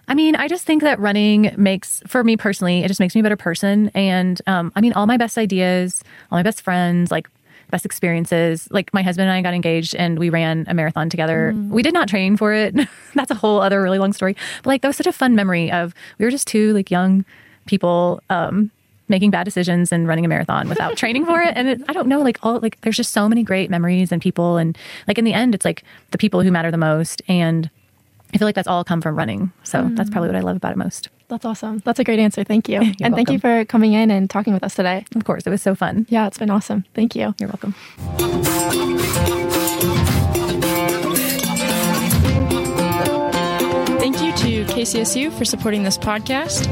[SPEAKER 9] I mean, I just think that running makes, for me personally, it just makes me a better person. And um, I mean, all my best ideas, all my best friends, like best experiences. Like my husband and I got engaged and we ran a marathon together. Mm. We did not train for it. That's a whole other really long story. But like that was such a fun memory of we were just two like young people um, making bad decisions and running a marathon without training for it. And it, I don't know, like all like there's just so many great memories and people and like in the end it's like the people who matter the most and I feel like that's all come from running. So mm. that's probably what I love about it most.
[SPEAKER 8] That's awesome. That's a great answer. Thank you. and
[SPEAKER 9] welcome.
[SPEAKER 8] thank you for coming in and talking with us today.
[SPEAKER 9] Of course. It was so fun.
[SPEAKER 8] Yeah, it's been awesome. Thank you.
[SPEAKER 9] You're welcome.
[SPEAKER 2] Thank you to KCSU for supporting this podcast.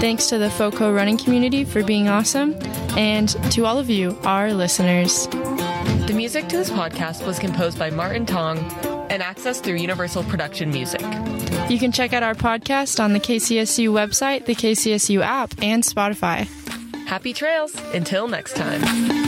[SPEAKER 2] Thanks to the FOCO running community for being awesome. And to all of you, our listeners.
[SPEAKER 7] The music to this podcast was composed by Martin Tong and accessed through Universal Production Music.
[SPEAKER 2] You can check out our podcast on the KCSU website, the KCSU app, and Spotify.
[SPEAKER 7] Happy trails. Until next time.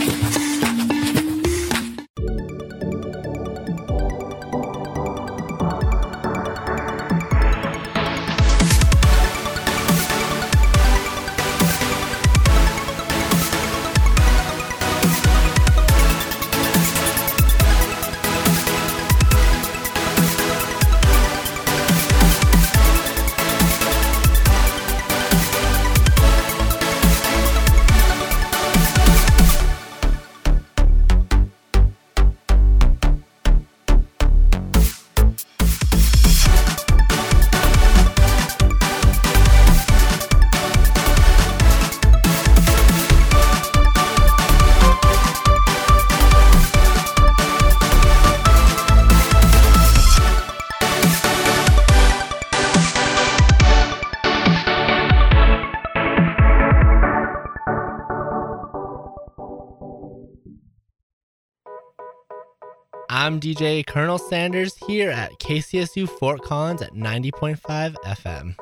[SPEAKER 10] DJ Colonel Sanders here at KCSU Fort Collins at 90.5 FM.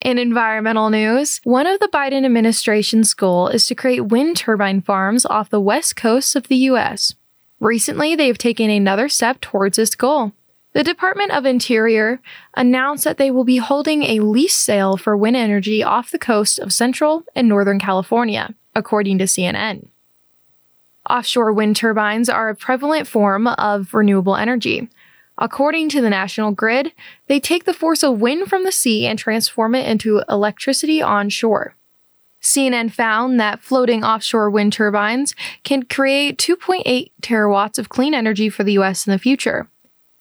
[SPEAKER 2] In environmental news, one of the Biden administration's goal is to create wind turbine farms off the west coast of the U.S. Recently, they have taken another step towards this goal. The Department of Interior announced that they will be holding a lease sale for wind energy off the coast of Central and Northern California, according to CNN. Offshore wind turbines are a prevalent form of renewable energy. According to the National Grid, they take the force of wind from the sea and transform it into electricity onshore. CNN found that floating offshore wind turbines can create 2.8 terawatts of clean energy for the US in the future.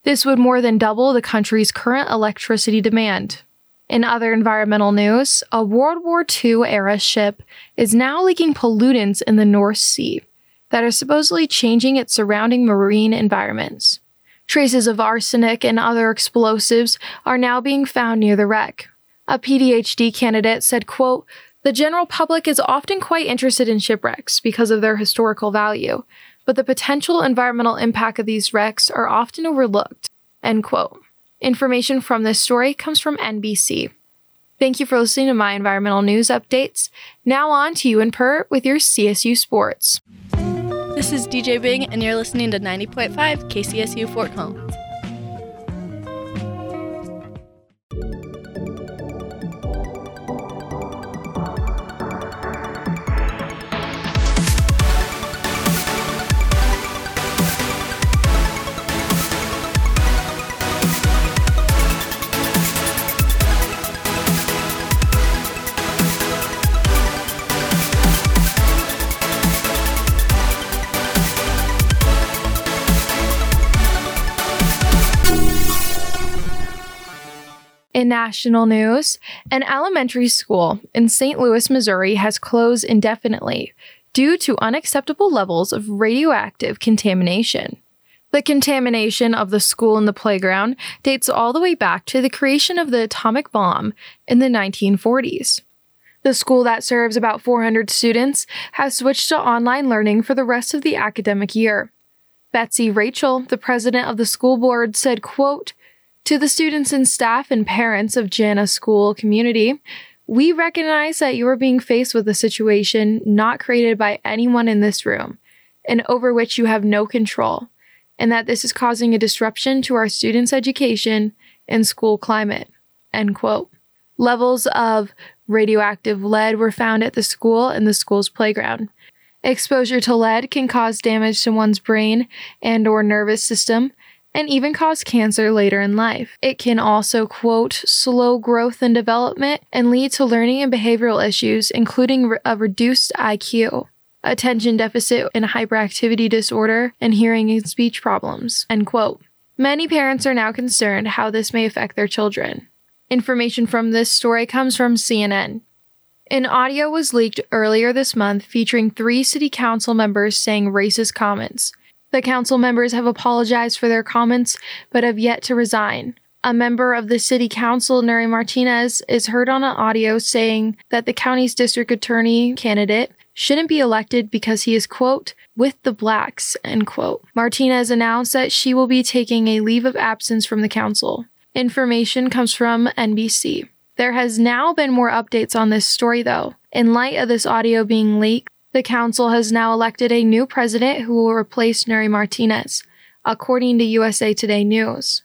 [SPEAKER 2] This would more than double the country's current electricity demand. In other environmental news, a World War II era ship is now leaking pollutants in the North Sea that are supposedly changing its surrounding marine environments. Traces of arsenic and other explosives are now being found near the wreck. A PhD candidate said, quote, the general public is often quite interested in shipwrecks because of their historical value, but the potential environmental impact of these wrecks are often overlooked. End quote. Information from this story comes from NBC. Thank you for listening to my environmental news updates. Now on to you and Per with your CSU sports.
[SPEAKER 11] This is DJ Bing, and you're listening to 90.5 KCSU Fort Collins.
[SPEAKER 2] National news, an elementary school in St. Louis, Missouri has closed indefinitely due to unacceptable levels of radioactive contamination. The contamination of the school and the playground dates all the way back to the creation of the atomic bomb in the 1940s. The school that serves about 400 students has switched to online learning for the rest of the academic year. Betsy Rachel, the president of the school board, said, quote, to the students and staff and parents of Jana School community, we recognize that you are being faced with a situation not created by anyone in this room and over which you have no control, and that this is causing a disruption to our students' education and school climate. End quote. Levels of radioactive lead were found at the school and the school's playground. Exposure to lead can cause damage to one's brain and or nervous system and even cause cancer later in life. It can also, quote, slow growth and development and lead to learning and behavioral issues, including a reduced IQ, attention deficit and hyperactivity disorder, and hearing and speech problems, end quote. Many parents are now concerned how this may affect their children. Information from this story comes from CNN. An audio was leaked earlier this month featuring three city council members saying racist comments. The council members have apologized for their comments, but have yet to resign. A member of the city council, Nury Martinez, is heard on an audio saying that the county's district attorney candidate shouldn't be elected because he is, quote, with the blacks, end quote. Martinez announced that she will be taking a leave of absence from the council. Information comes from NBC. There has now been more updates on this story, though. In light of this audio being leaked, the council has now elected a new president who will replace Nury Martinez, according to USA Today News.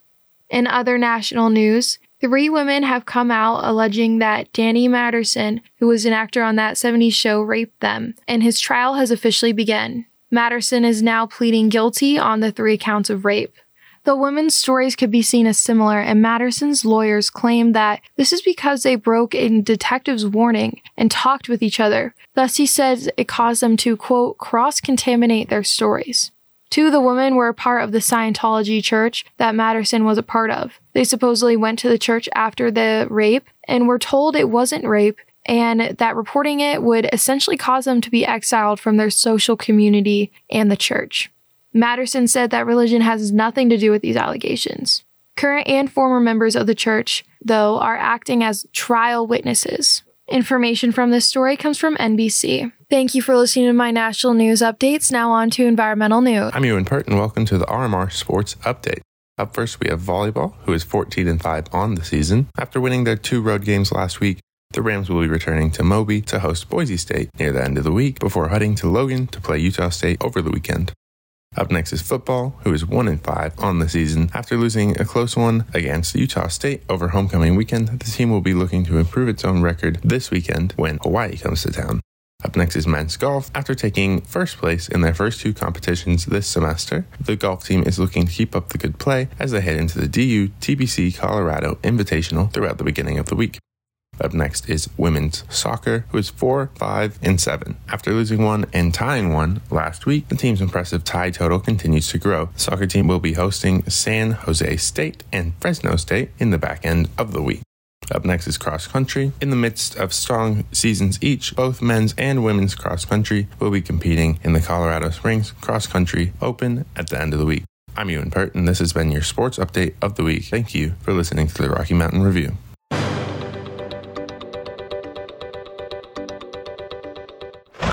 [SPEAKER 2] In other national news, three women have come out alleging that Danny Masterson, who was an actor on that 70s show, raped them, and his trial has officially begun. Matterson is now pleading guilty on the three counts of rape. The women's stories could be seen as similar, and Masterson's lawyers claim that this is because they broke a detective's warning and talked with each other. Thus, he says it caused them to, quote, cross contaminate their stories. Two of the women were a part of the Scientology church that Masterson was a part of. They supposedly went to the church after the rape and were told it wasn't rape and that reporting it would essentially cause them to be exiled from their social community and the church. Masterson said that religion has nothing to do with these allegations. Current and former members of the church, though, are acting as trial witnesses. Information from this story comes from NBC. Thank you for listening to my national news updates. Now on to environmental news.
[SPEAKER 12] I'm Ewan Pert, and welcome to the RMR Sports Update. Up first, we have volleyball, who is 14 and 5 on the season. After winning their two road games last week, the Rams will be returning to Moby to host Boise State near the end of the week before heading to Logan to play Utah State over the weekend. Up next is football, who is 1 and 5 on the season. After losing a close one against Utah State over homecoming weekend, the team will be looking to improve its own record this weekend when Hawaii comes to town. Up next is men's golf. After taking first place in their first two competitions this semester, the golf team is looking to keep up the good play as they head into the DU TBC Colorado Invitational throughout the beginning of the week. Up next is women's soccer, who is 4, 5, and 7. After losing one and tying one last week, the team's impressive tie total continues to grow. The soccer team will be hosting San Jose State and Fresno State in the back end of the week. Up next is cross country. In the midst of strong seasons each, both men's and women's cross country will be competing in the Colorado Springs Cross Country Open at the end of the week. I'm Ewan Pert, and this has been your sports update of the week. Thank you for listening to the Rocky Mountain Review.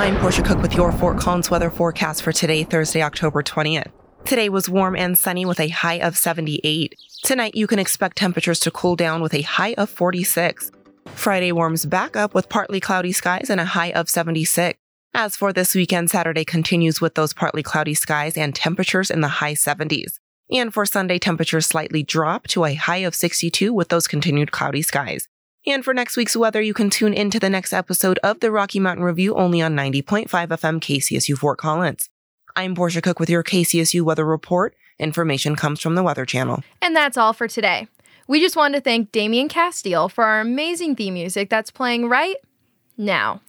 [SPEAKER 1] I'm Portia Cook with your Fort Collins weather forecast for today, Thursday, October 20th. Today was warm and sunny with a high of 78. Tonight, you can expect temperatures to cool down with a high of 46. Friday warms back up with partly cloudy skies and a high of 76. As for this weekend, Saturday continues with those partly cloudy skies and temperatures in the high 70s. And for Sunday, temperatures slightly drop to a high of 62 with those continued cloudy skies. And for next week's weather, you can tune into the next episode of the Rocky Mountain Review only on 90.5 FM KCSU Fort Collins. I'm Portia Cook with your KCSU weather report. Information comes from the Weather Channel.
[SPEAKER 2] And that's all for today. We just wanted to thank Damian Castile for our amazing theme music that's playing right now.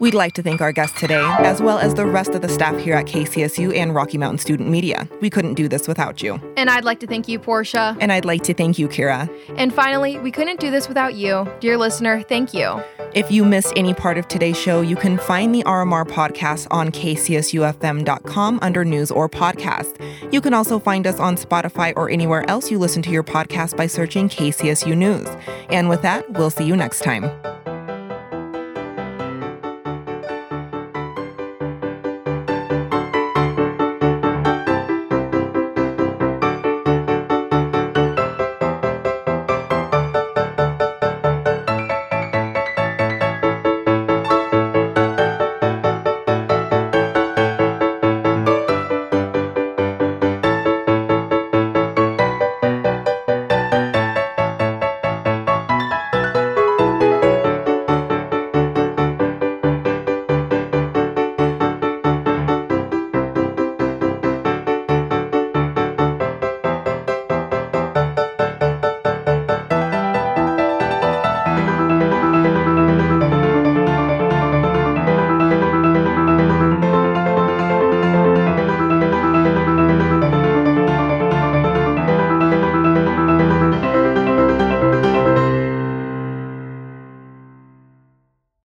[SPEAKER 1] We'd like to thank our guest today, as well as the rest of the staff here at KCSU and Rocky Mountain Student Media. We couldn't do this without you.
[SPEAKER 2] And I'd like to thank you, Portia.
[SPEAKER 1] And I'd like to thank you, Kira.
[SPEAKER 2] And finally, we couldn't do this without you. Dear listener, thank you.
[SPEAKER 1] If you missed any part of today's show, you can find the RMR podcast on kcsufm.com under news or podcast. You can also find us on Spotify or anywhere else you listen to your podcast by searching KCSU News. And with that, we'll see you next time.